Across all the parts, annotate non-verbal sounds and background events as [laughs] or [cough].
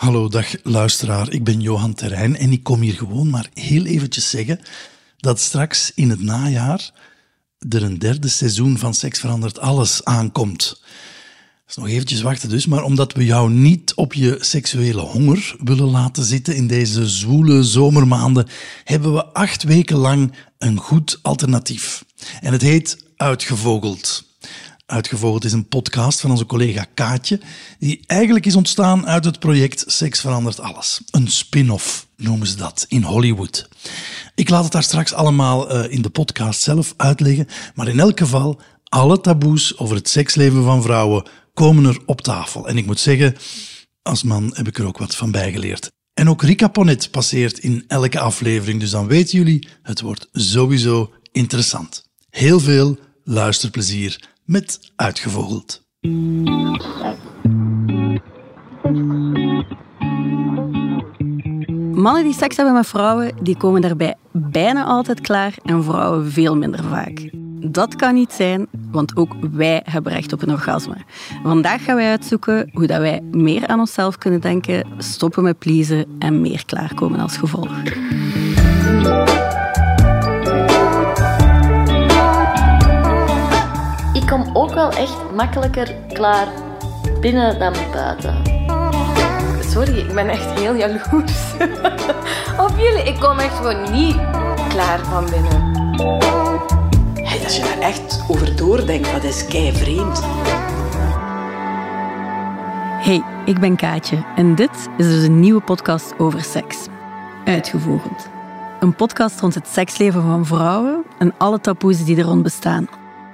Hallo, dag luisteraar. Ik ben Johan Terrein en ik kom hier gewoon maar heel eventjes zeggen dat straks in het najaar er een derde seizoen van Seks verandert alles aankomt. is nog eventjes wachten dus, maar omdat we jou niet op je seksuele honger willen laten zitten in deze zwoele zomermaanden, hebben we acht weken lang een goed alternatief. En het heet Uitgevogeld. Uitgevogeld is een podcast van onze collega Kaatje, die eigenlijk is ontstaan uit het project Seks verandert alles. Een spin-off noemen ze dat in Hollywood. Ik laat het daar straks allemaal uh, in de podcast zelf uitleggen, maar in elk geval, alle taboes over het seksleven van vrouwen komen er op tafel. En ik moet zeggen, als man heb ik er ook wat van bijgeleerd. En ook Rika Ponet passeert in elke aflevering, dus dan weten jullie, het wordt sowieso interessant. Heel veel luisterplezier met Uitgevogeld. Mannen die seks hebben met vrouwen, die komen daarbij bijna altijd klaar en vrouwen veel minder vaak. Dat kan niet zijn, want ook wij hebben recht op een orgasme. Vandaag gaan wij uitzoeken hoe dat wij meer aan onszelf kunnen denken, stoppen met pleasen en meer klaarkomen als gevolg. Wel echt makkelijker klaar binnen dan buiten. Sorry, ik ben echt heel jaloers. [laughs] op jullie. Ik kom echt gewoon niet klaar van binnen. Hey, als je daar echt over doordenkt, dat is kei vreemd. Hey, ik ben Kaatje en dit is dus een nieuwe podcast over seks. Uitgevogeld. Een podcast rond het seksleven van vrouwen en alle taboes die er rond bestaan.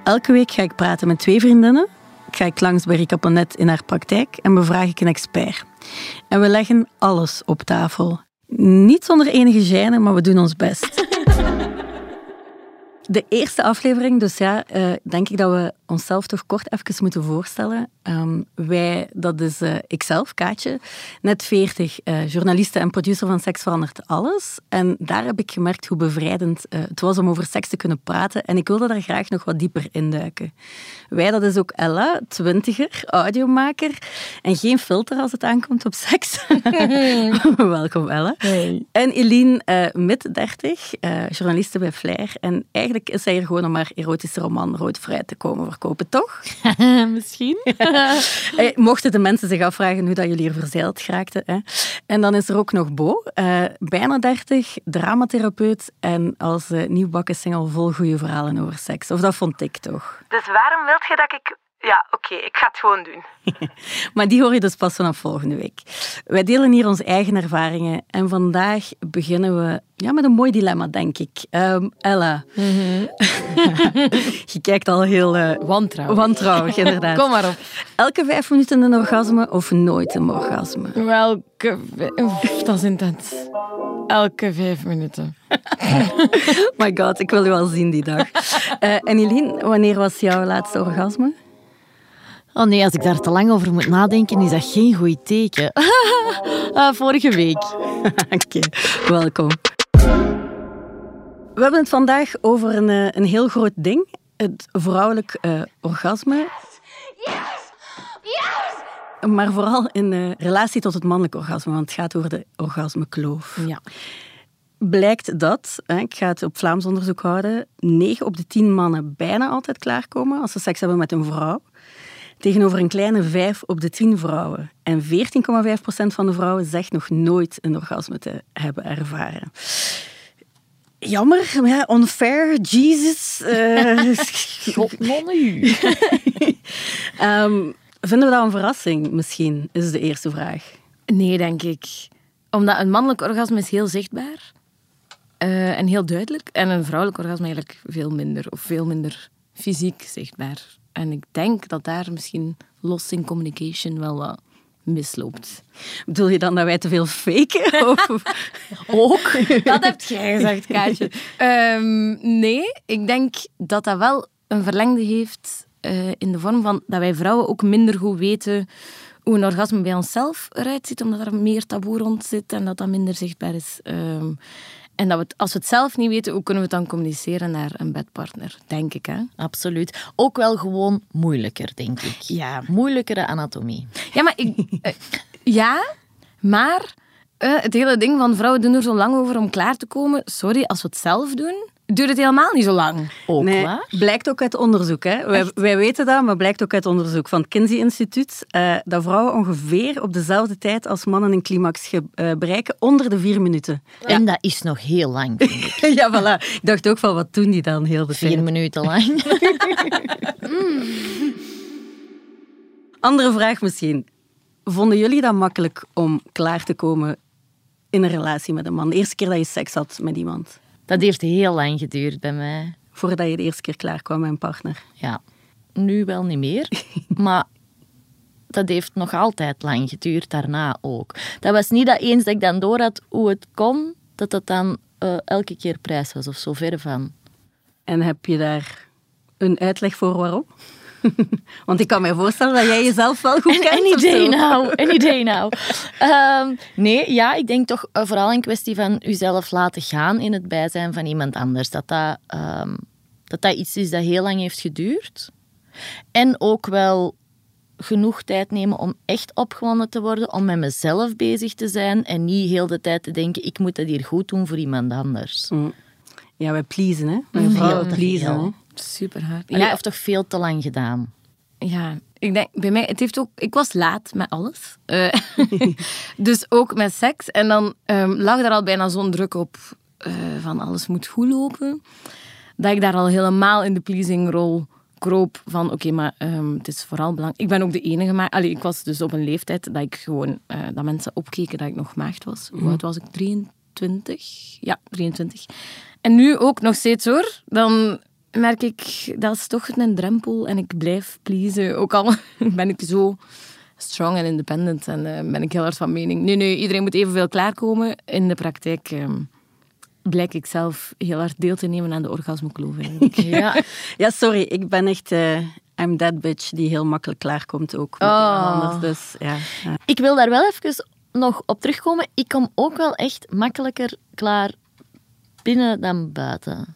Elke week ga ik praten met twee vriendinnen. Ga ik langs bij Rika Ponet in haar praktijk en bevraag ik een expert. En we leggen alles op tafel. Niet zonder enige gêne, maar we doen ons best. [laughs] De eerste aflevering, dus ja, uh, denk ik dat we onszelf toch kort even moeten voorstellen. Um, wij, dat is uh, ikzelf, Kaatje, net 40, uh, eh, journaliste en producer van Seks verandert alles. En daar heb ik gemerkt hoe bevrijdend het was om over seks te kunnen praten. En ik wilde daar graag nog wat dieper induiken. Wij, dat is ook Ella, twintiger, audiomaker. En geen filter als het aankomt op seks. [laughs] Welkom, Ella. Hey. En Eline, mid 30, journaliste bij Flair. En eigenlijk is hij hier gewoon om maar erotische roman Rood Fruit te komen verkopen, toch? [laughs] Misschien. [laughs] Mochten de mensen zich afvragen hoe dat jullie hier verzeild geraakten. Hè? En dan is er ook nog Bo, uh, bijna 30, dramatherapeut en als uh, nieuwbakken single vol goede verhalen over seks. Of dat vond ik toch? Dus waarom wilt je dat ik ja, oké, ik ga het gewoon doen. [laughs] maar die hoor je dus pas vanaf volgende week. Wij delen hier onze eigen ervaringen en vandaag beginnen we ja, met een mooi dilemma, denk ik. Um, Ella, Mhm. [laughs] je kijkt al heel uh, wantrouwig. wantrouwig, inderdaad. [laughs] Kom maar op. Elke vijf minuten een orgasme of nooit een orgasme? Welke... Oef, dat is intens. Elke vijf minuten. [laughs] My god, ik wil u wel zien die dag. Uh, en Eline, wanneer was jouw laatste orgasme? Oh nee, als ik daar te lang over moet nadenken, is dat geen goed teken. uh, vorige week. Oké, okay, welkom. We hebben het vandaag over een, uh, een heel groot ding. Het vrouwelijk uh, orgasme. Yes! Yes! Maar vooral in relatie tot het mannelijk orgasme, want het gaat over de orgasmekloof. Ja. Blijkt dat, ik ga het op Vlaams onderzoek houden, 9 op de 10 mannen bijna altijd klaarkomen als ze seks hebben met een vrouw tegenover een kleine 5 op de 10 vrouwen. En 14,5% van de vrouwen zegt nog nooit een orgasme te hebben ervaren. Jammer, ja, unfair, Jesus. Uh, [laughs] God, nu. um, [laughs] vinden we dat een verrassing, misschien, is de eerste vraag. Nee, denk ik. Omdat een mannelijk orgasme is heel zichtbaar uh, en heel duidelijk. En een vrouwelijk orgasme eigenlijk veel minder, of veel minder fysiek zichtbaar. En ik denk dat daar misschien lost in communication wel wat misloopt. Bedoel je dan dat wij te veel faken? [laughs] Of... Ook. Dat heb jij gezegd, Kaatje. Um, [laughs] nee, ik denk dat dat wel een verlengde heeft uh, in de vorm van dat wij vrouwen ook minder goed weten hoe een orgasme bij onszelf eruit ziet, omdat er meer taboe rond zit en dat dat minder zichtbaar is. Um, en dat we het, als we het zelf niet weten, hoe kunnen we het dan communiceren naar een bedpartner? Denk ik, hè? Absoluut. Ook wel gewoon moeilijker, denk ik. Ja. Moeilijkere anatomie. Ja, maar ik... Uh, [laughs] ja, Maar eh, het hele ding van vrouwen doen er zo lang over om klaar te komen. Sorry, als we het zelf doen, duurt het helemaal niet zo lang. Ook Nee, waar. blijkt ook uit onderzoek. Hè. Wij, wij weten dat, maar blijkt ook uit onderzoek van het Kinsey-instituut eh, dat vrouwen ongeveer op dezelfde tijd als mannen een climax ge- eh, bereiken, onder de vier minuten. En dat is nog heel lang, vind ik. [laughs] ja, voilà. Ik dacht ook van, wat doen die dan heel de Vier tijd? minuten lang. [laughs] Andere vraag misschien. Vonden jullie dat makkelijk om klaar te komen in een relatie met een man? De eerste keer dat je seks had met iemand? Dat heeft heel lang geduurd bij mij. Voordat je de eerste keer klaar kwam met een partner? Ja, nu wel niet meer. [laughs] Maar dat heeft nog altijd lang geduurd daarna ook. Dat was niet dat eens dat ik dan door had hoe het kon, dat dat dan eh, elke keer prijs was of zo ver van. En heb je daar een uitleg voor waarom? [laughs] Want ik kan me voorstellen dat jij jezelf wel goed kent. Any day now, [laughs] any day now. Ehm, nee, ja, ik denk toch eh, vooral een kwestie van uzelf laten gaan in het bijzijn van iemand anders. Dat dat, ehm, dat dat iets is dat heel lang heeft geduurd. En ook wel genoeg tijd nemen om echt opgewonden te worden, om met mezelf bezig te zijn en niet heel de tijd te denken, ik moet dat hier goed doen voor iemand anders. Ja, wij pleasen, hè? Wij vrouwen Heel pleasen, hè? Super hard. Ja, of toch veel te lang gedaan. Ja, ik denk bij mij, het heeft ook, ik was laat met alles. Eh, [laughs] dus ook met seks. En dan ehm, lag daar al bijna zo'n druk op eh, van alles moet goed lopen. Dat ik daar al helemaal in de pleasingrol kroop van oké, maar ehm, het is vooral belangrijk. Ik ben ook de enige, maar allee, ik was dus op een leeftijd dat ik gewoon, eh, dat mensen opkeken dat ik nog maagd was. Hoe oud was ik? 23? Ja, 23. En nu ook nog steeds hoor. Dan merk ik, dat is toch een drempel en ik blijf pleasen. Ook al [laughs] ben ik zo strong en independent en eh, ben ik heel hard van mening. Nee, nee, iedereen moet evenveel klaarkomen. In de praktijk ehm, blijk ik zelf heel hard deel te nemen aan de orgasmekloof. [laughs] Ja. [laughs] Ja, sorry, ik ben echt... eh, I'm that bitch die heel makkelijk klaarkomt ook. Oh. anders. Dus, ja. ja. Ik wil daar wel even nog op terugkomen. Ik kom ook wel echt makkelijker klaar binnen dan buiten.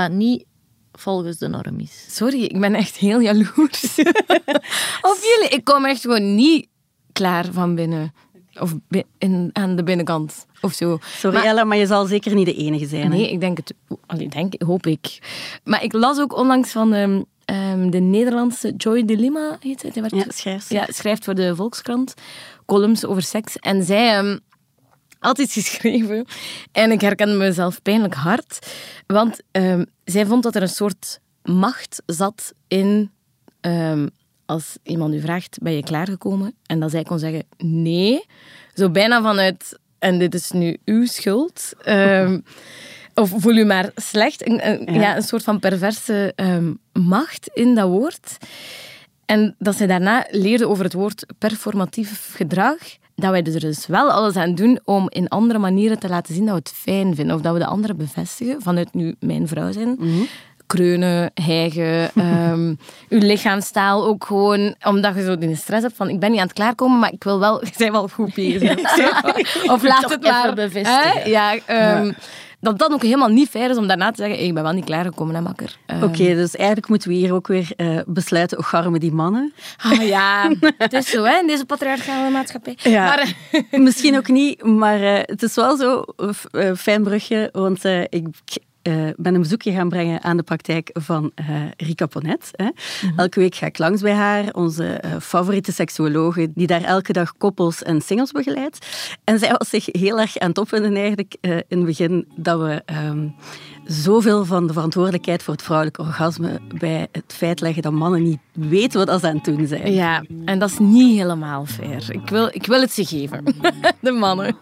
Wat niet volgens de norm is. Sorry, ik ben echt heel jaloers. [laughs] of jullie, ik kom echt gewoon niet klaar van binnen. Of in, aan de binnenkant of zo. Sorry Maar- Ella, maar je zal zeker niet de enige zijn. hè? Nee, ik denk het. Allee, denk, hoop ik. Maar ik las ook onlangs van ehm, ehm, de Nederlandse Joy heet zij. Die werkt- Ja, schrijft ze. Ja, schrijft voor de Volkskrant columns over seks. En zij ehm, had iets geschreven. En ik herkende mezelf pijnlijk hard. Want ehm, zij vond dat er een soort macht zat in... ehm, als iemand u vraagt, ben je klaargekomen? En dat zij kon zeggen, nee. Zo bijna vanuit, en dit is nu uw schuld. Ehm, [laughs] of voel u maar slecht. Een, een- ja. een soort van perverse macht in dat woord. En dat zij daarna leerde over het woord performatief gedrag. Dat wij er dus wel alles aan doen om in andere manieren te laten zien dat we het fijn vinden. Of dat we de anderen bevestigen, vanuit nu mijn vrouw zijn. Kreunen, hijgen, [laughs] ehm, uw lichaamstaal ook gewoon, omdat je zo die stress hebt van ik ben niet aan het klaarkomen, maar ik wil wel, [laughs] je bent wel goed bezig. [laughs] of laat het maar. bevestigen. Hè? Ja, ehm, Dat dat ook helemaal niet fijn is om daarna te zeggen, hey, ik ben wel niet klaargekomen, hè, makker. Ehm, Oké, dus eigenlijk moeten we hier ook weer eh, besluiten, ocharmen die mannen. Ah ja, [laughs] het is zo hè, in deze patriarchale maatschappij. Ja. Maar, eh, Misschien ook niet, maar eh, het is wel zo, uh, fijn brugje, want ik eh, ben een bezoekje gaan brengen aan de praktijk van eh, Rika Ponet. Hè. Elke week ga ik langs bij haar, onze eh, favoriete seksuologe, die daar elke dag koppels en singles begeleidt. En zij was zich heel erg aan het opwinden eigenlijk in het begin dat we ehm, zoveel van de verantwoordelijkheid voor het vrouwelijk orgasme bij het feit leggen dat mannen niet weten wat ze aan het doen zijn. ja, en dat is niet helemaal fair. Ik wil, ik wil het ze geven. [laughs] De mannen.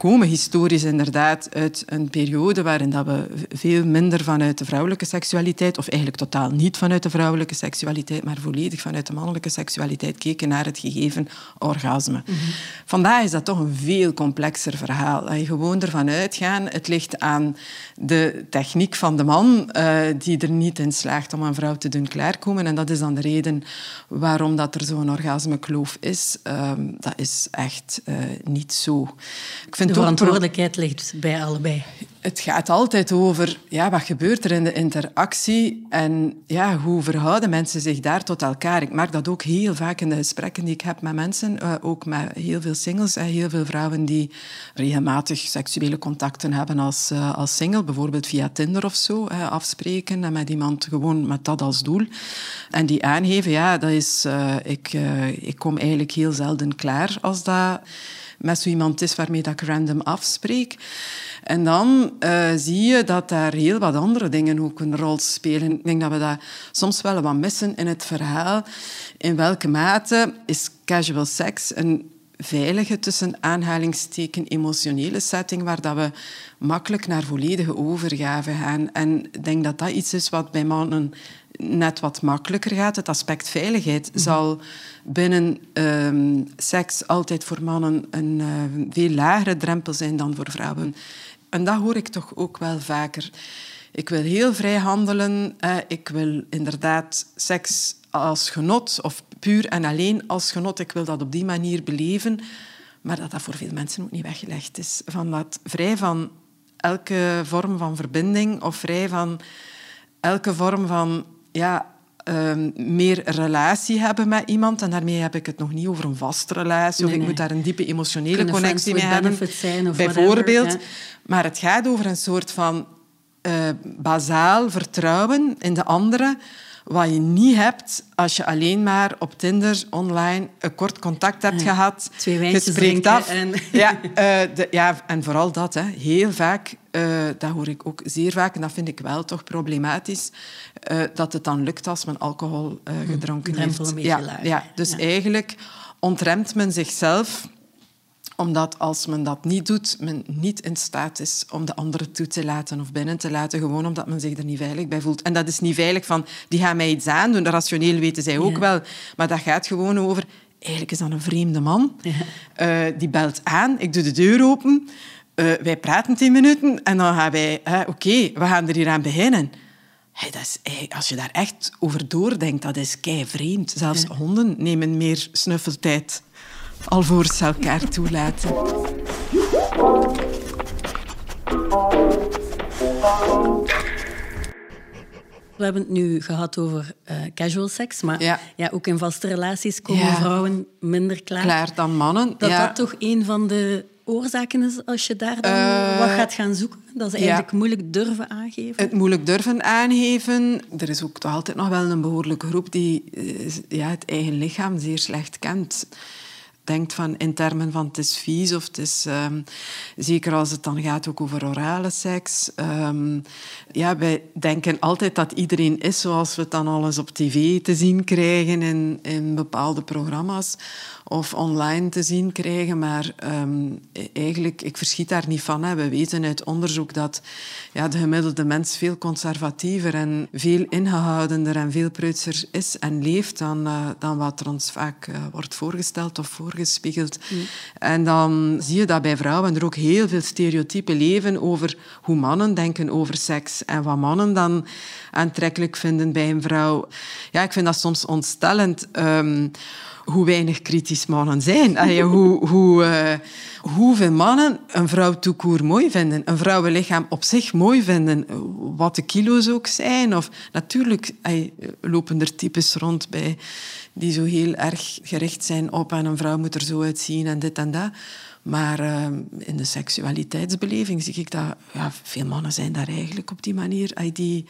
Komen historisch inderdaad uit een periode waarin dat we veel minder vanuit de vrouwelijke seksualiteit, of eigenlijk totaal niet vanuit de vrouwelijke seksualiteit, maar volledig vanuit de mannelijke seksualiteit keken naar het gegeven orgasme. Vandaag is dat toch een veel complexer verhaal. Dat je gewoon ervan uitgaan, het ligt aan de techniek van de man eh, die er niet in slaagt om een vrouw te doen klaarkomen. En dat is dan de reden waarom dat er zo'n orgasmekloof is. Ehm, dat is echt eh, niet zo. Ik vind de verantwoordelijkheid ligt bij allebei. Het gaat altijd over ja, wat gebeurt er in de interactie en ja, hoe verhouden mensen zich daar tot elkaar. Ik merk dat ook heel vaak in de gesprekken die ik heb met mensen, uh, ook met heel veel singles en heel veel vrouwen die regelmatig seksuele contacten hebben als, uh, als single, bijvoorbeeld via Tinder of zo, uh, afspreken en met iemand gewoon met dat als doel. En die aangeven, ja, dat is, ik, ik kom eigenlijk heel zelden klaar als dat met zo iemand is waarmee dat ik random afspreek. En dan uh, zie je dat daar heel wat andere dingen ook een rol spelen. Ik denk dat we dat soms wel wat missen in het verhaal. In welke mate is casual sex een veilige, tussen aanhalingsteken, emotionele setting waar dat we makkelijk naar volledige overgave gaan. En ik denk dat dat iets is wat bij mannen net wat makkelijker gaat. Het aspect veiligheid mhm. zal binnen um, seks altijd voor mannen een uh, veel lagere drempel zijn dan voor vrouwen. En dat hoor ik toch ook wel vaker. Ik wil heel vrij handelen. Eh, ik wil inderdaad seks als genot of puur en alleen als genot. Ik wil dat op die manier beleven. Maar dat dat voor veel mensen ook niet weggelegd is. Van dat vrij van elke vorm van verbinding of vrij van elke vorm van ja, Ehm, meer relatie hebben met iemand. En daarmee heb ik het nog niet over een vaste relatie. of ik moet daar een diepe emotionele connectie mee hebben. Zijn, bijvoorbeeld. Maar het gaat over een soort van uh, bazaal vertrouwen in de andere wat je niet hebt als je alleen maar op Tinder online een kort contact hebt gehad. Twee wijntjes drinken. Af. En... [laughs] Ja, uh, de, ja, en vooral dat. Hè. Heel vaak, uh, dat hoor ik ook zeer vaak, en dat vind ik wel toch problematisch, uh, dat het dan lukt als men alcohol hm, gedronken heeft. Een beetje ja, ja, dus eigenlijk ontremt men zichzelf omdat als men dat niet doet, men niet in staat is om de anderen toe te laten of binnen te laten, gewoon omdat men zich er niet veilig bij voelt. En dat is niet veilig van, die gaan mij iets aandoen. Rationeel weten zij ook wel. Maar dat gaat gewoon over, eigenlijk is dat een vreemde man. Uh, die belt aan, ik doe de deur open, uh, wij praten tien minuten en dan gaan wij, uh, oké, okay, we gaan er hier aan beginnen. Hey, dat is, als je daar echt over doordenkt, dat is kei vreemd. Zelfs honden nemen meer snuffeltijd alvorens ze elkaar toelaten. We hebben het nu gehad over uh, casual seks, maar ja. ja. ook in vaste relaties komen vrouwen minder klaar. Klaar dan mannen. Dat dat toch een van de oorzaken is als je daar dan uh, wat gaat gaan zoeken? Dat is eigenlijk moeilijk durven aangeven. Het moeilijk durven aangeven. Er is ook toch altijd nog wel een behoorlijke groep die uh, ja, het eigen lichaam zeer slecht kent denkt van in termen van het is vies of het is... Um, zeker als het dan gaat ook over orale seks. Um, ja, wij denken altijd dat iedereen is zoals we het dan al eens op tv te zien krijgen in, in bepaalde programma's of online te zien krijgen. Maar um, eigenlijk, ik verschiet daar niet van. Hè. We weten uit onderzoek dat ja, de gemiddelde mens veel conservatiever en veel ingehoudender en veel preutser is en leeft dan, uh, dan wat er ons vaak uh, wordt voorgesteld of voorgespiegeld. Mm. En dan zie je dat bij vrouwen er ook heel veel stereotypen leven over hoe mannen denken over seks en wat mannen dan aantrekkelijk vinden bij een vrouw. Ja, ik vind dat soms ontstellend. Um, hoe weinig kritisch mannen zijn. Allee, hoe, hoe, uh, hoeveel mannen een vrouw toekoer mooi vinden, een vrouwenlichaam op zich mooi vinden, wat de kilo's ook zijn. Of, natuurlijk allee, lopen er types rond bij die zo heel erg gericht zijn op en een vrouw moet er zo uitzien en dit en dat. Maar uh, in de seksualiteitsbeleving zie ik dat ja, veel mannen zijn daar eigenlijk op die manier. Die,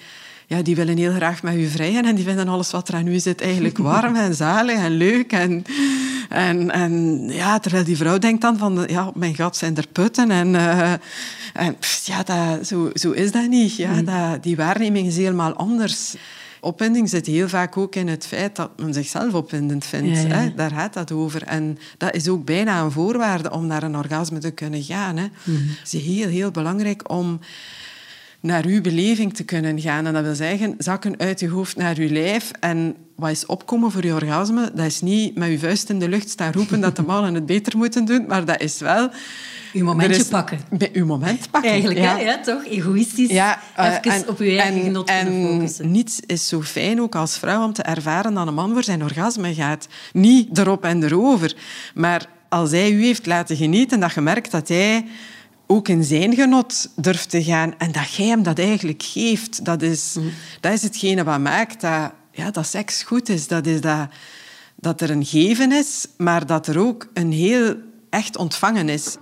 ja, die willen heel graag met u vrijen en die vinden alles wat er aan u zit eigenlijk [laughs] warm en zalig en leuk. En, en, en ja, terwijl die vrouw denkt dan van, ja, op mijn gat zijn er putten. En, uh, en ja, dat, zo, zo is dat niet. Ja, mm. dat, die waarneming is helemaal anders. Opwinding zit heel vaak ook in het feit dat men zichzelf opwindend vindt. Ja, ja. Hè? Daar gaat dat over. En dat is ook bijna een voorwaarde om naar een orgasme te kunnen gaan. Hè. Mm. Het is heel, heel belangrijk om naar uw beleving te kunnen gaan. En dat wil zeggen, zakken uit je hoofd naar uw lijf. En wat is opkomen voor je orgasme? Dat is niet met je vuist in de lucht staan roepen dat de mannen het beter moeten doen, maar dat is wel... Uw momentje pakken. Uw moment pakken. Eigenlijk, ja. ja toch? Egoïstisch. Ja, uh, even en, op uw eigen genot en focussen. niets is zo fijn, ook als vrouw, om te ervaren dat een man voor zijn orgasme gaat. Niet erop en erover, maar als hij u heeft laten genieten, dat je merkt dat hij ook in zijn genot durft te gaan en dat jij hem dat eigenlijk geeft. Dat is, dat is hetgene wat maakt dat, ja, dat seks goed is. Dat is dat, dat er een geven is, maar dat er ook een heel echt ontvangen is.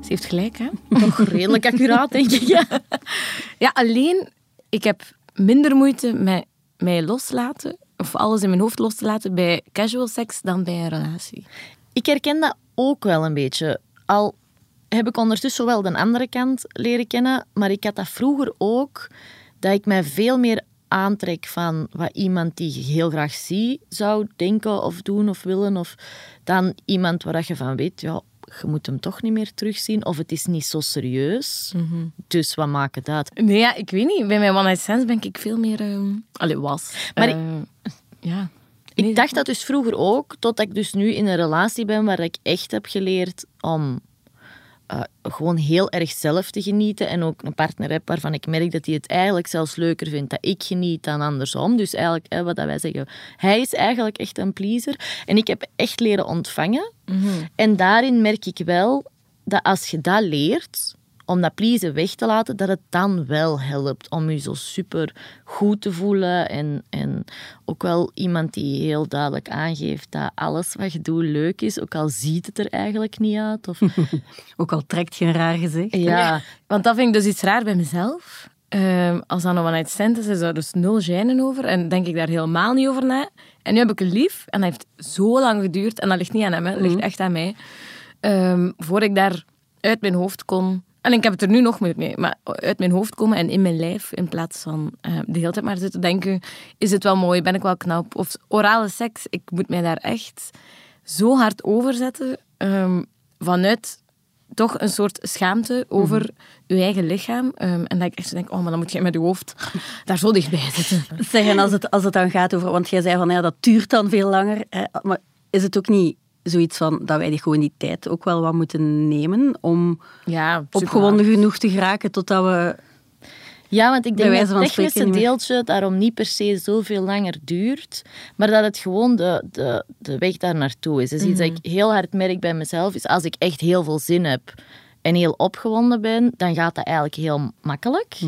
Ze heeft gelijk, hè? [laughs] Nog redelijk accuraat, denk ik. Ja. Ja, alleen, ik heb minder moeite met mij loslaten, of alles in mijn hoofd los te laten bij casual seks dan bij een relatie. Ik herken dat ook wel een beetje. Al heb ik ondertussen wel de andere kant leren kennen, maar ik had dat vroeger ook, dat ik mij veel meer aantrek van wat iemand die je heel graag ziet zou denken of doen of willen, of dan iemand waar je van weet, ja, je moet hem toch niet meer terugzien, of het is niet zo serieus. Dus wat maakt het uit? Nee, ja, ik weet niet. Bij mijn one night stands ben ik veel meer... ehm allee, was. Maar Eh, ja. Ik dacht dat dus vroeger ook, totdat ik dus nu in een relatie ben waar ik echt heb geleerd om eh, gewoon heel erg zelf te genieten. En ook een partner heb waarvan ik merk dat hij het eigenlijk zelfs leuker vindt dat ik geniet dan andersom. Dus eigenlijk, wat dat wij zeggen, hij is eigenlijk echt een pleaser. En ik heb echt leren ontvangen. En daarin merk ik wel dat als je dat leert, om dat pleasen weg te laten, dat het dan wel helpt om je zo super goed te voelen. En, en ook wel iemand die heel duidelijk aangeeft dat alles wat je doet leuk is, ook al ziet het er eigenlijk niet uit. Of, [laughs] Ook al trekt je een raar gezicht. ja, Want dat vind ik dus iets raar bij mezelf. Ehm, als dat een one night stand is, is daar dus nul gênen over. En denk ik daar helemaal niet over na. En nu heb ik een lief. En dat heeft zo lang geduurd. En dat ligt niet aan hem, hè. dat ligt echt aan mij. Ehm, voor ik daar uit mijn hoofd kon... En ik heb het er nu nog mee. Maar uit mijn hoofd komen en in mijn lijf, in plaats van eh, de hele tijd maar zitten denken... Is het wel mooi? Ben ik wel knap? Of orale seks. Ik moet mij daar echt zo hard over zetten. ehm, vanuit toch een soort schaamte over je eigen lichaam. Ehm, en dat ik echt denk, oh, maar dan moet je met je hoofd [laughs] daar zo dichtbij zitten. Zeg, en als het, als het dan gaat over... Want jij zei van, ja, dat duurt dan veel langer. Hè, maar is het ook niet zoiets van dat wij die gewoon die tijd ook wel wat moeten nemen om Ja, opgewonden genoeg te geraken totdat we... Ja, want ik denk dat het technische deeltje daarom niet per se zoveel langer duurt, maar dat het gewoon de, de, de weg daar naartoe is. Dus iets dat ik heel hard merk bij mezelf, is als ik echt heel veel zin heb en heel opgewonden ben, dan gaat dat eigenlijk heel makkelijk.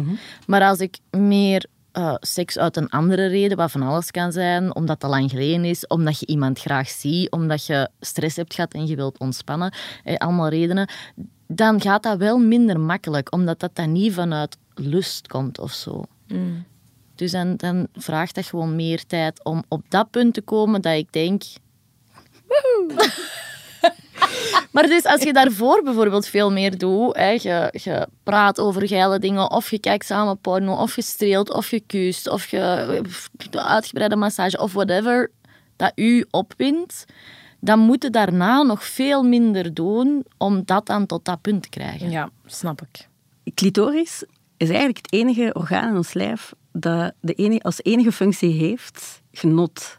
Maar als ik meer eh, seks uit een andere reden, wat van alles kan zijn, omdat het lang geleden is, omdat je iemand graag ziet, omdat je stress hebt gehad en je wilt ontspannen, eh, allemaal redenen, dan gaat dat wel minder makkelijk, omdat dat dan niet vanuit lust komt of zo. Dus dan, dan vraagt dat gewoon meer tijd om op dat punt te komen dat ik denk... [laughs] [laughs] maar dus als je daarvoor bijvoorbeeld veel meer doet, hè, je, je praat over geile dingen, of je kijkt samen porno, of je streelt, of je kust, of je doet uitgebreide massage, of whatever dat u opwint, dan moet je daarna nog veel minder doen om dat dan tot dat punt te krijgen. Ja, snap ik. Clitoris is eigenlijk het enige orgaan in ons lijf dat de enige, als enige functie heeft genot.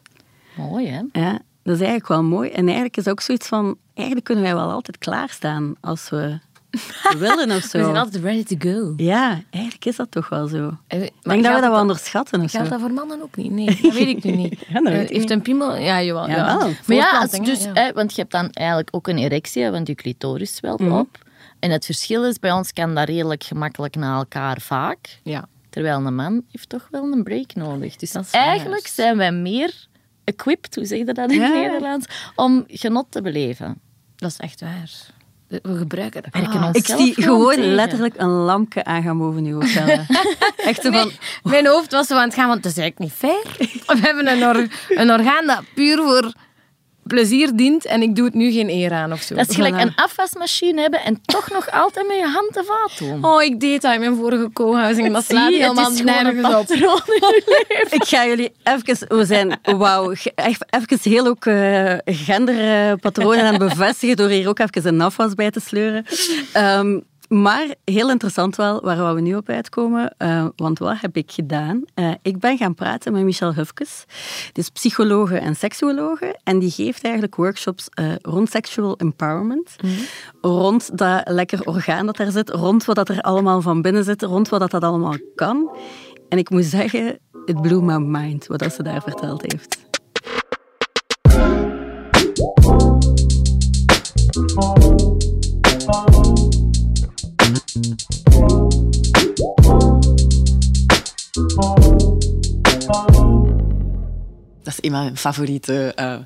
Mooi, hè? Ja, dat is eigenlijk wel mooi. En eigenlijk is ook zoiets van... Eigenlijk kunnen wij wel altijd klaarstaan als we [laughs] willen of We zijn zo. altijd ready to go. Ja, eigenlijk is dat toch wel zo. Eh, Ik maar denk dat we dat wel onderschatten of Geldt zo. dat voor mannen ook niet? Nee, dat weet ik nu niet. [laughs] Ja, Eh, ik heeft niet. een piemel... Ja, jawel. Jawel. Ja. Maar ja, dus, ja. hè, want je hebt dan eigenlijk ook een erectie, want je clitoris zwelt Mhm. op. En het verschil is, bij ons kan dat redelijk gemakkelijk na elkaar vaak. Ja. Terwijl een man heeft toch wel een break nodig. Dus eigenlijk zijn wij meer equipped, hoe zeg je dat in Ja. het Nederlands, om genot te beleven. Dat is echt waar. We gebruiken dat. Werken Ah. Ik zie gewoon tegen. letterlijk een lampje aangaan boven uw hoofd. Stella. [laughs] Echt van... Mijn hoofd was zo aan het gaan, want dat is eigenlijk niet fair. [laughs] We hebben een, or- een orgaan dat puur voor plezier dient en ik doe het nu geen eer aan of zo. Dat is gelijk Voilà. een afwasmachine hebben en toch nog altijd met je hand de vaat doen. Oh, ik deed dat in mijn vorige co-housing. Dat slaat Zie, het helemaal is gewoon een nergens op. patroon in je leven. Ik ga jullie even... We zijn, wauw, even heel ook eh, genderpatronen aan bevestigen door hier ook even een afwas bij te sleuren. Ehm, maar heel interessant wel waar we nu op uitkomen. eh, want wat heb ik gedaan? Eh, ik ben gaan praten met Michel Hufkes. Die is psychologe en seksuologe. En die geeft eigenlijk workshops eh, rond sexual empowerment. Rond dat lekker orgaan dat daar zit. Rond wat dat er allemaal van binnen zit. Rond wat dat, dat allemaal kan. En ik moet zeggen, it blew my mind wat ze daar verteld heeft. Dat is een van mijn favoriete uh,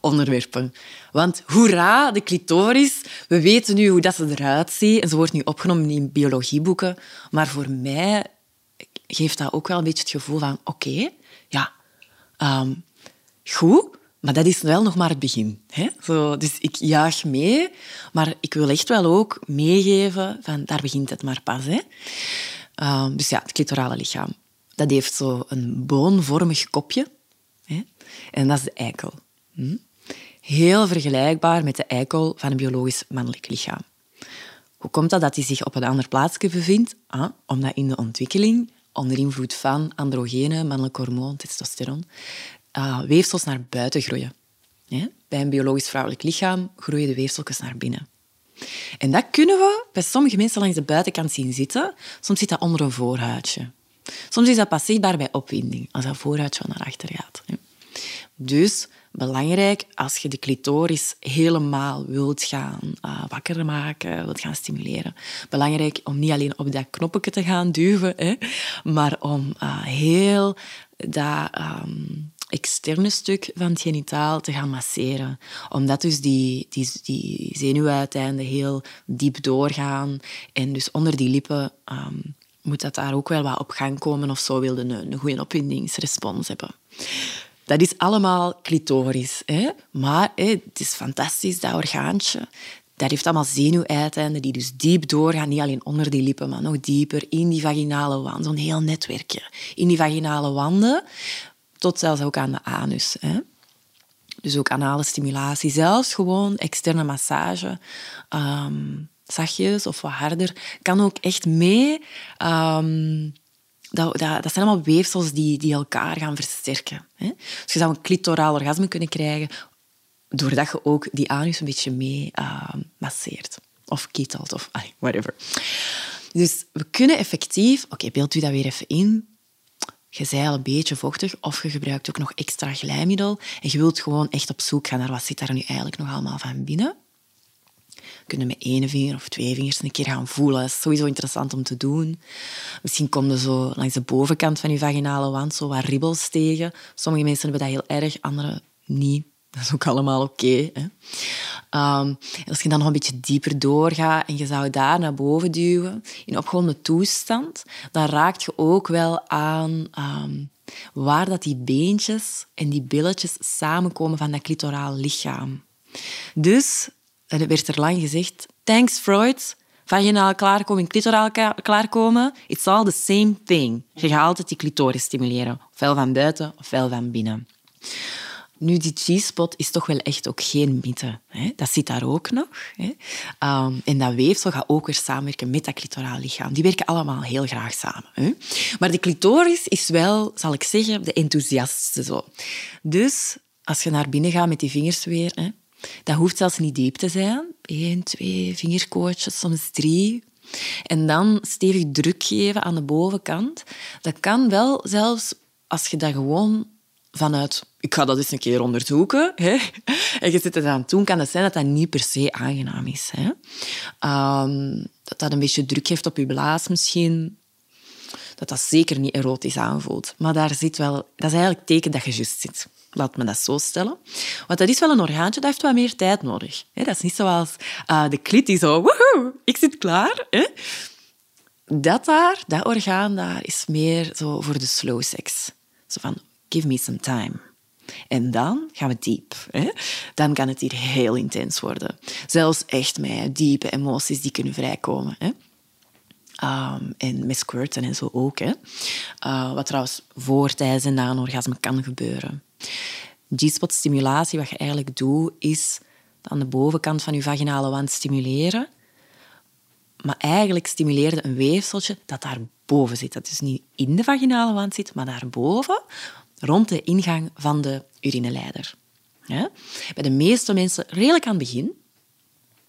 onderwerpen. Want hoera, de clitoris. We weten nu hoe dat ze eruit ziet. En ze wordt nu opgenomen in biologieboeken. Maar voor mij geeft dat ook wel een beetje het gevoel van... Oké, ja, um, goed. Maar dat is wel nog maar het begin. Hè? Zo, dus ik juich mee, maar ik wil echt wel ook meegeven van daar begint het maar pas. Hè? Um, dus ja, het clitorale lichaam. Dat heeft zo een boonvormig kopje. Hè? En dat is de eikel. Hm? Heel vergelijkbaar met de eikel van een biologisch mannelijk lichaam. Hoe komt dat dat hij zich op een ander plaatsje bevindt? Ah, omdat in de ontwikkeling, onder invloed van androgenen, mannelijk hormoon, testosteron, uh, weefsels naar buiten groeien. Bij een biologisch vrouwelijk lichaam groeien de weefseltjes naar binnen. En dat kunnen we bij sommige mensen langs de buitenkant zien zitten. Soms zit dat onder een voorhuidje. Soms is dat pas zichtbaar bij opwinding, als dat voorhuidje naar achter gaat. Dus belangrijk als je de clitoris helemaal wilt gaan uh, wakker maken, wilt gaan stimuleren. Belangrijk om niet alleen op dat knopje te gaan duwen, hè, maar om uh, heel dat um, externe stuk van het genitaal te gaan masseren. Omdat dus die, die, die zenuwuiteinden heel diep doorgaan. En dus onder die lippen um, moet dat daar ook wel wat op gang komen of zo wilde een, een goede opwindingsrespons hebben. Dat is allemaal clitoris. Hè? Maar hè, het is fantastisch, dat orgaantje. Dat heeft allemaal zenuwuiteinden die dus diep doorgaan. Niet alleen onder die lippen, maar nog dieper in die vaginale wand. Zo'n heel netwerkje. In die vaginale wanden tot zelfs ook aan de anus. Hè. Dus ook anale stimulatie, zelfs gewoon externe massage. Um, zachtjes of wat harder, kan ook echt mee. Um, dat, dat, zijn allemaal weefsels die, die elkaar gaan versterken. Hè? Dus je zou een clitoraal orgasme kunnen krijgen doordat je ook die anus een beetje mee uh, masseert. Of kietelt, of whatever. Dus we kunnen effectief... Oké, beeld u dat weer even in je bent al een beetje vochtig of je gebruikt ook nog extra glijmiddel en je wilt gewoon echt op zoek gaan naar wat zit daar nu eigenlijk nog allemaal van binnen. Kunt met één vinger of twee vingers een keer gaan voelen. Dat is sowieso interessant om te doen. Misschien kom je zo langs de bovenkant van je vaginale wand zo wat ribbels tegen. Sommige mensen hebben dat heel erg, anderen niet. Dat is ook allemaal oké. Ehm, als je dan nog een beetje dieper doorgaat en je zou daar naar boven duwen, in opgewonden toestand, dan raakt je ook wel aan ehm, waar dat die beentjes en die billetjes samenkomen van dat clitoraal lichaam. Dus, er werd er lang gezegd, thanks Freud, vaginaal klaarkomen en clitoraal klaarkomen, it's all the same thing. Je gaat altijd die clitoris stimuleren, ofwel van buiten ofwel van binnen. Nu, die G-spot is toch wel echt ook geen mythe. Hè? Dat zit daar ook nog. Hè? Um, en dat weefsel gaat ook weer samenwerken met dat clitoraal lichaam. Die werken allemaal heel graag samen. Hè? Maar de clitoris is wel, zal ik zeggen, de enthousiastste. Zo. Dus als je naar binnen gaat met die vingers weer, hè, dat hoeft zelfs niet diep te zijn. Eén, twee vingerkootjes, soms drie. En dan stevig druk geven aan de bovenkant. Dat kan wel zelfs als je dat gewoon vanuit, ik ga dat eens een keer onderzoeken, hè, en je zit het aan het doen, kan het zijn dat dat niet per se aangenaam is. Hè. Um, dat dat een beetje druk heeft op je blaas misschien. Dat dat zeker niet erotisch aanvoelt. Maar daar zit wel, dat is eigenlijk teken dat je juist zit. Laat me dat zo stellen. Want dat is wel een orgaantje, dat heeft wat meer tijd nodig. Dat is niet zoals uh, de klit die zo, woehoe, ik zit klaar. Dat daar, dat orgaan daar, is meer zo voor de slow sex. Zo van, give me some time. En dan gaan we diep. Hè? Dan kan het hier heel intens worden. Zelfs echt met diepe emoties die kunnen vrijkomen. Hè? Um, en met squirten en zo ook. Uh, wat trouwens voor, tijdens en na een orgasme kan gebeuren. G-spot stimulatie, wat je eigenlijk doet, is aan de bovenkant van je vaginale wand stimuleren. Maar eigenlijk stimuleerde een weefseltje dat daar boven zit. Dat dus niet in de vaginale wand zit, maar daarboven, rond de ingang van de urineleider. Ja? Bij de meeste mensen redelijk aan het begin.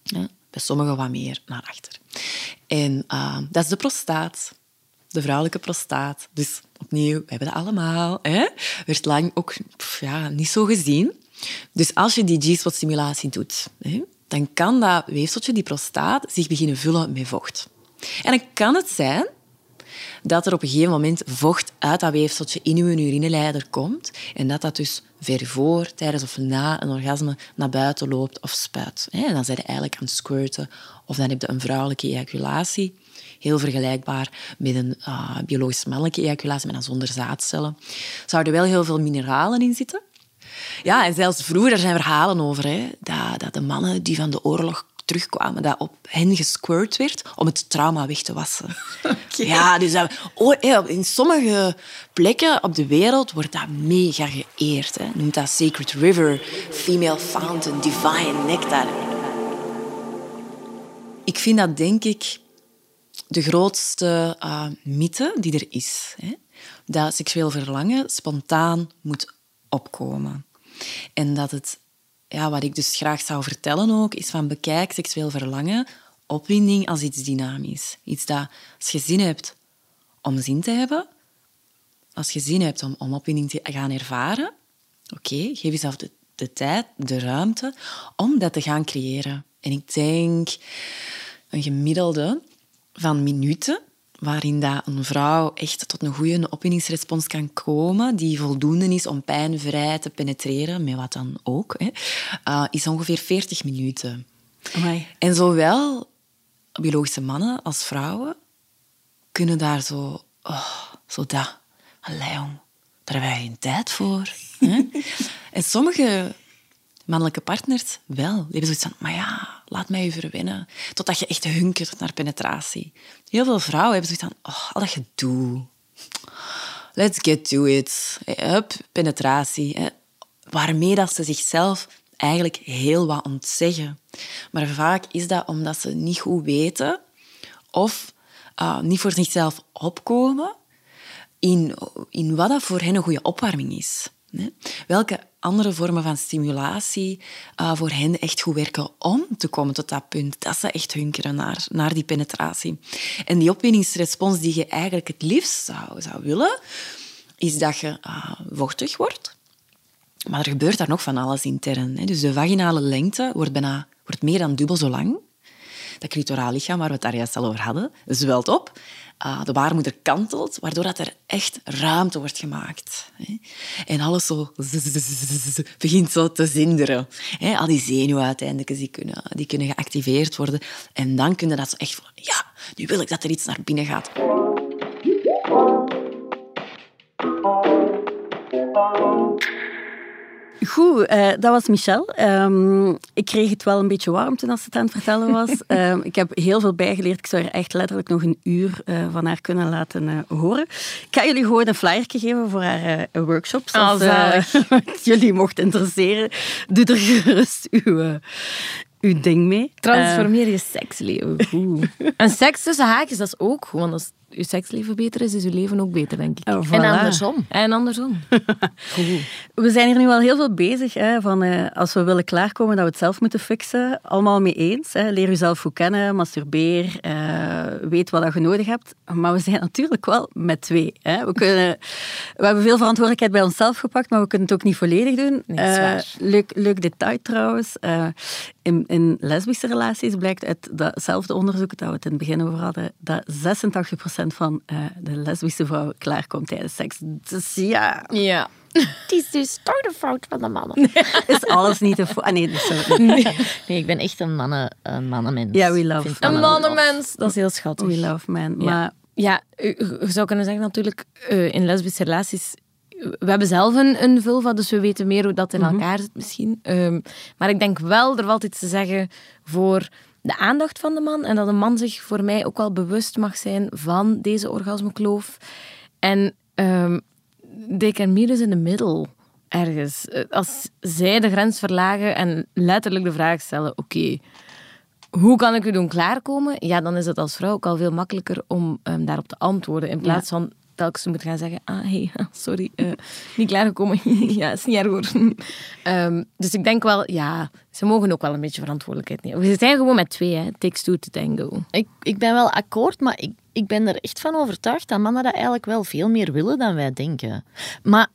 Ja? Bij sommigen wat meer naar achter. En uh, dat is de prostaat. de vrouwelijke prostaat. Dus opnieuw, we hebben dat allemaal. Hè? Werd lang ook ja, niet zo gezien. Dus als je die G-spot-stimulatie doet, hè, dan kan dat weefseltje, die prostaat, zich beginnen vullen met vocht. En dan kan het zijn dat er op een gegeven moment vocht uit dat weefseltje in uw urineleider komt en dat dat dus ver voor, tijdens of na een orgasme naar buiten loopt of spuit. En dan zijn je eigenlijk aan het squirten of dan heb je een vrouwelijke ejaculatie. Heel vergelijkbaar met een uh, biologisch mannelijke ejaculatie, maar dan zonder zaadcellen. Zouden wel heel veel mineralen in zitten. Ja, en zelfs vroeger, er zijn verhalen over, hè, dat, dat de mannen die van de oorlog terugkwamen, dat op hen gesquirt werd om het trauma weg te wassen. [laughs] Ja, dus dat, oh, in sommige plekken op de wereld wordt dat mega geëerd. Hè. Noemt dat Sacred River, Female Fountain, Divine Nectar. Ik vind dat, denk ik, de grootste uh, mythe die er is. Hè. Dat seksueel verlangen spontaan moet opkomen. En dat het ja, wat ik dus graag zou vertellen ook, is van bekijk seksueel verlangen, opwinding als iets dynamisch. Iets dat, als je zin hebt om zin te hebben, als je zin hebt om, om opwinding te gaan ervaren, oké, geef jezelf de, de tijd, de ruimte om dat te gaan creëren. En ik denk een gemiddelde van minuten waarin dat een vrouw echt tot een goede opwindingsrespons kan komen, die voldoende is om pijnvrij te penetreren, met wat dan ook, hè, uh, is ongeveer 40 minuten. Amai. En zowel biologische mannen als vrouwen kunnen daar zo... Oh, zo dat. Allee, jong, daar hebben wij geen tijd voor. Hè? [laughs] en sommige mannelijke partners wel. Die hebben zoiets van, maar ja, laat mij je verwennen. Totdat je echt hunkert naar penetratie. Heel veel vrouwen hebben zoiets van, oh, al dat gedoe. Let's get to it. Hup, penetratie. Hè. Waarmee dat ze zichzelf eigenlijk heel wat ontzeggen. Maar vaak is dat omdat ze niet goed weten of uh, niet voor zichzelf opkomen in, in wat dat voor hen een goede opwarming is. Welke andere vormen van stimulatie uh, voor hen echt goed werken om te komen tot dat punt. Dat ze echt hunkeren naar, naar die penetratie. En die opwinningsrespons die je eigenlijk het liefst zou, zou willen, is dat je uh, vochtig wordt. Maar er gebeurt daar nog van alles intern. Hè. Dus de vaginale lengte wordt, bijna, wordt meer dan dubbel zo lang. Dat clitoraal lichaam waar we het daar juist al over hadden, zwelt op. Uh, de baarmoeder kantelt, waardoor dat er echt ruimte wordt gemaakt. Hè. En alles zo begint zo te zinderen. Hè. Al die zenuwuiteindekken die kunnen, die kunnen geactiveerd worden. En dan kunnen dat zo echt van, ja, nu wil ik dat er iets naar binnen gaat. Goed, uh, dat was Michel. Um, ik kreeg het wel een beetje warm toen ze het aan het vertellen was. um, [laughs] ik heb heel veel bijgeleerd. Ik zou er echt letterlijk nog een uur uh, van haar kunnen laten uh, horen. Ik ga jullie gewoon een flyertje geven voor haar workshops. Als [laughs] jullie mocht interesseren, doe er gerust uw, uw ding mee. Transformeer je seksleven. en seks tussen haakjes, dat is ook gewoon... Als je seksleven beter is, is je leven ook beter, denk ik. Oh, voilà. En andersom. En andersom. [laughs] we zijn hier nu al heel veel bezig. Hè, van, uh, als we willen klaarkomen, dat we het zelf moeten fixen. Allemaal mee eens. Hè. Leer jezelf goed kennen, masturbeer, uh, weet wat je nodig hebt. Maar we zijn natuurlijk wel met twee. Hè. We, kunnen, [laughs] we hebben veel verantwoordelijkheid bij onszelf gepakt, maar we kunnen het ook niet volledig doen. Nee, uh, leuk, leuk detail trouwens. In, in, lesbische relaties blijkt uit datzelfde onderzoek dat we het in het begin over hadden, dat 86% van uh, de lesbische vrouw klaarkomt tijdens seks. Dus ja. Ja. Het is dus toch de fout van de mannen. Nee. [laughs] Is alles niet de fout? Ah, nee, sorry. Nee. nee, ik ben echt een, mannen, een mannenmens. Ja, we love Een mannenmens. Dat is heel schattig. We love men. Ja. Maar ja, je zou kunnen zeggen natuurlijk, uh, in lesbische relaties we hebben zelf een, een vulva, dus we weten meer hoe dat in elkaar mm -hmm. zit misschien. Um, maar ik denk wel, er valt iets te zeggen voor de aandacht van de man. En dat de man zich voor mij ook wel bewust mag zijn van deze orgasmekloof. En um, they can meet us in the middle. Ergens. Als zij de grens verlagen en letterlijk de vraag stellen, oké, okay, hoe kan ik u doen klaarkomen? Ja, dan is het als vrouw ook al veel makkelijker om um, daarop te antwoorden. In plaats ja. van telkens moet gaan zeggen, ah, hey, [laughs] sorry, uh, niet klaargekomen. [laughs] ja, is niet erg hoor. um, [laughs] dus ik denk wel, ja, ze mogen ook wel een beetje verantwoordelijkheid nemen. We zijn gewoon met twee, hè. Takes two to tango. Ik, ik ben wel akkoord, maar ik, ik ben er echt van overtuigd dat mannen dat eigenlijk wel veel meer willen dan wij denken. Maar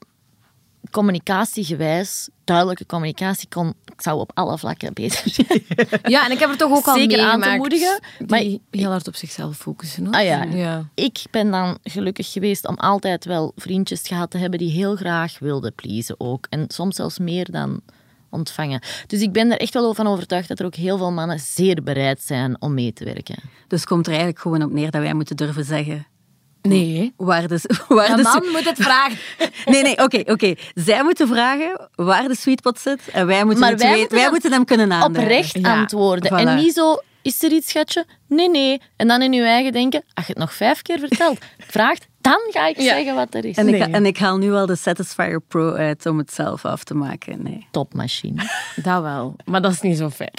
communicatiegewijs, duidelijke communicatie kon, ik zou op alle vlakken beter [laughs] zijn. Ja, en ik heb er toch ook al Zeker meegemaakt. aan te moedigen. Maar heel hard op zichzelf focussen. Hoor. Ah ja. ja. ik ben dan gelukkig geweest om altijd wel vriendjes gehad te hebben die heel graag wilden pleasen ook. En soms zelfs meer dan ontvangen. Dus ik ben er echt wel van overtuigd dat er ook heel veel mannen zeer bereid zijn om mee te werken. Dus komt er eigenlijk gewoon op neer dat wij moeten durven zeggen Nee. waar de, [laughs] waar de man moet het vragen. [laughs] Nee, nee, oké, oké. Zij moeten vragen waar de sweetpot zit en wij moeten, Maar het wij weten. moeten wij moeten hem kunnen aanduiden. Oprecht Ja, antwoorden. voilà. En niet zo, is er iets, schatje? Nee, nee. En dan in je eigen denken, als je het nog vijf keer vertelt, [laughs] vraagt, dan ga ik Ja. zeggen wat er is. En, ik, en ik haal nu al de Satisfyer Pro uit om het zelf af te maken. Nee. Topmachine. Dat wel, maar dat is niet zo fair.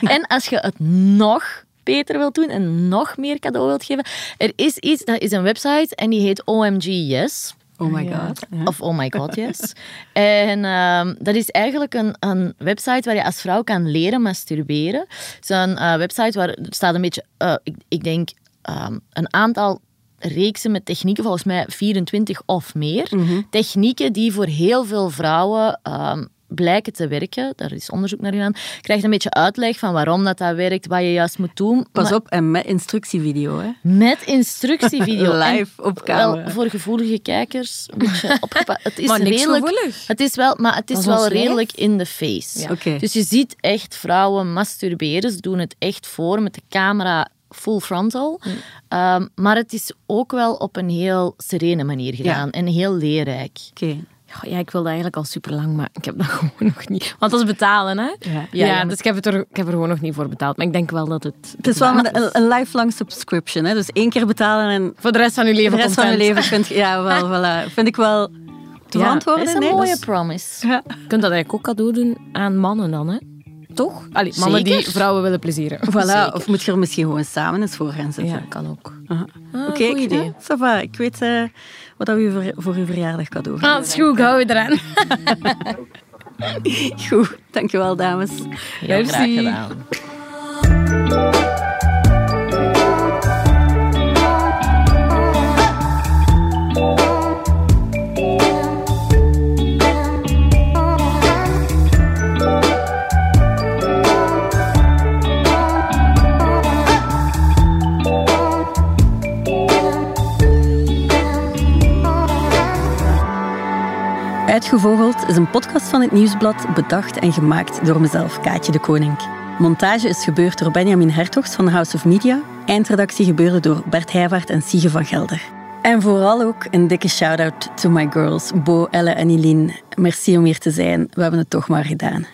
en als je het nog beter wilt doen en nog meer cadeau wilt geven, er is iets, dat is een website en die heet OMG Yes. Oh my god. Ja. Of Oh My God, yes. [laughs] en ehm, dat is eigenlijk een, een website waar je als vrouw kan leren masturberen. Het is een eh, website waar er staat een beetje, eh, ik, ik denk, ehm, een aantal reeksen met technieken, volgens mij 24 of meer. Technieken die voor heel veel vrouwen ehm, blijken te werken. Daar is onderzoek naar gedaan. Je krijgt een beetje uitleg van waarom dat, dat werkt, wat je juist moet doen. Pas Maar- op, en met instructievideo. Hè. met instructievideo. [laughs] Live En op camera. Wel, voor gevoelige kijkers een beetje opgepakt. Het is [laughs] Maar niks redelijk, gevoelig. Het is wel, maar het is wel lijf. redelijk in the face. Ja. Dus je ziet echt vrouwen masturberen. Ze doen het echt voor met de camera full frontal. Ehm, maar het is ook wel op een heel serene manier gedaan en heel leerrijk. Oké. Ja, ik wilde eigenlijk al super lang, maar ik heb dat [laughs] gewoon nog niet. Want dat is betalen, hè? Ja. Ja, Ja, je dus ik heb, het er, ik heb er gewoon nog niet voor betaald. Maar ik denk wel dat het. Het is wel een, een, lifelong subscription. Hè. Dus één keer betalen en Voor de rest van uw leven de rest van je leven kunt je... Ja, wel, [laughs] voilà. Vind ik wel te Ja, verantwoorden. Dat is een nee? mooie promise. Ja. Je kunt dat eigenlijk ook cadeau doen aan mannen dan, hè? Toch? Allee, mannen die vrouwen willen plezieren. Voilà. Of moet je er misschien gewoon samen eens voor gaan zitten. Ja, kan ook. Aha. Ah, Oké, goed ik- idee. ja, ça va. Ik weet eh, wat dat we u voor, voor uw verjaardag cadeau Ah, gaan dat is goed, ik hou je eraan. [laughs] Goed, dankjewel dames. Heel graag gedaan. Uitgevogeld is een podcast van het Nieuwsblad, bedacht en gemaakt door mezelf, Kaatje de Koning. Montage is gebeurd door Benjamin Hertogs van House of Media. Eindredactie gebeurde door Bert Heijvaart en Siege van Gelder. En vooral ook een dikke shout-out to my girls, Bo, Elle en Eileen. Merci om hier te zijn. We hebben het toch maar gedaan.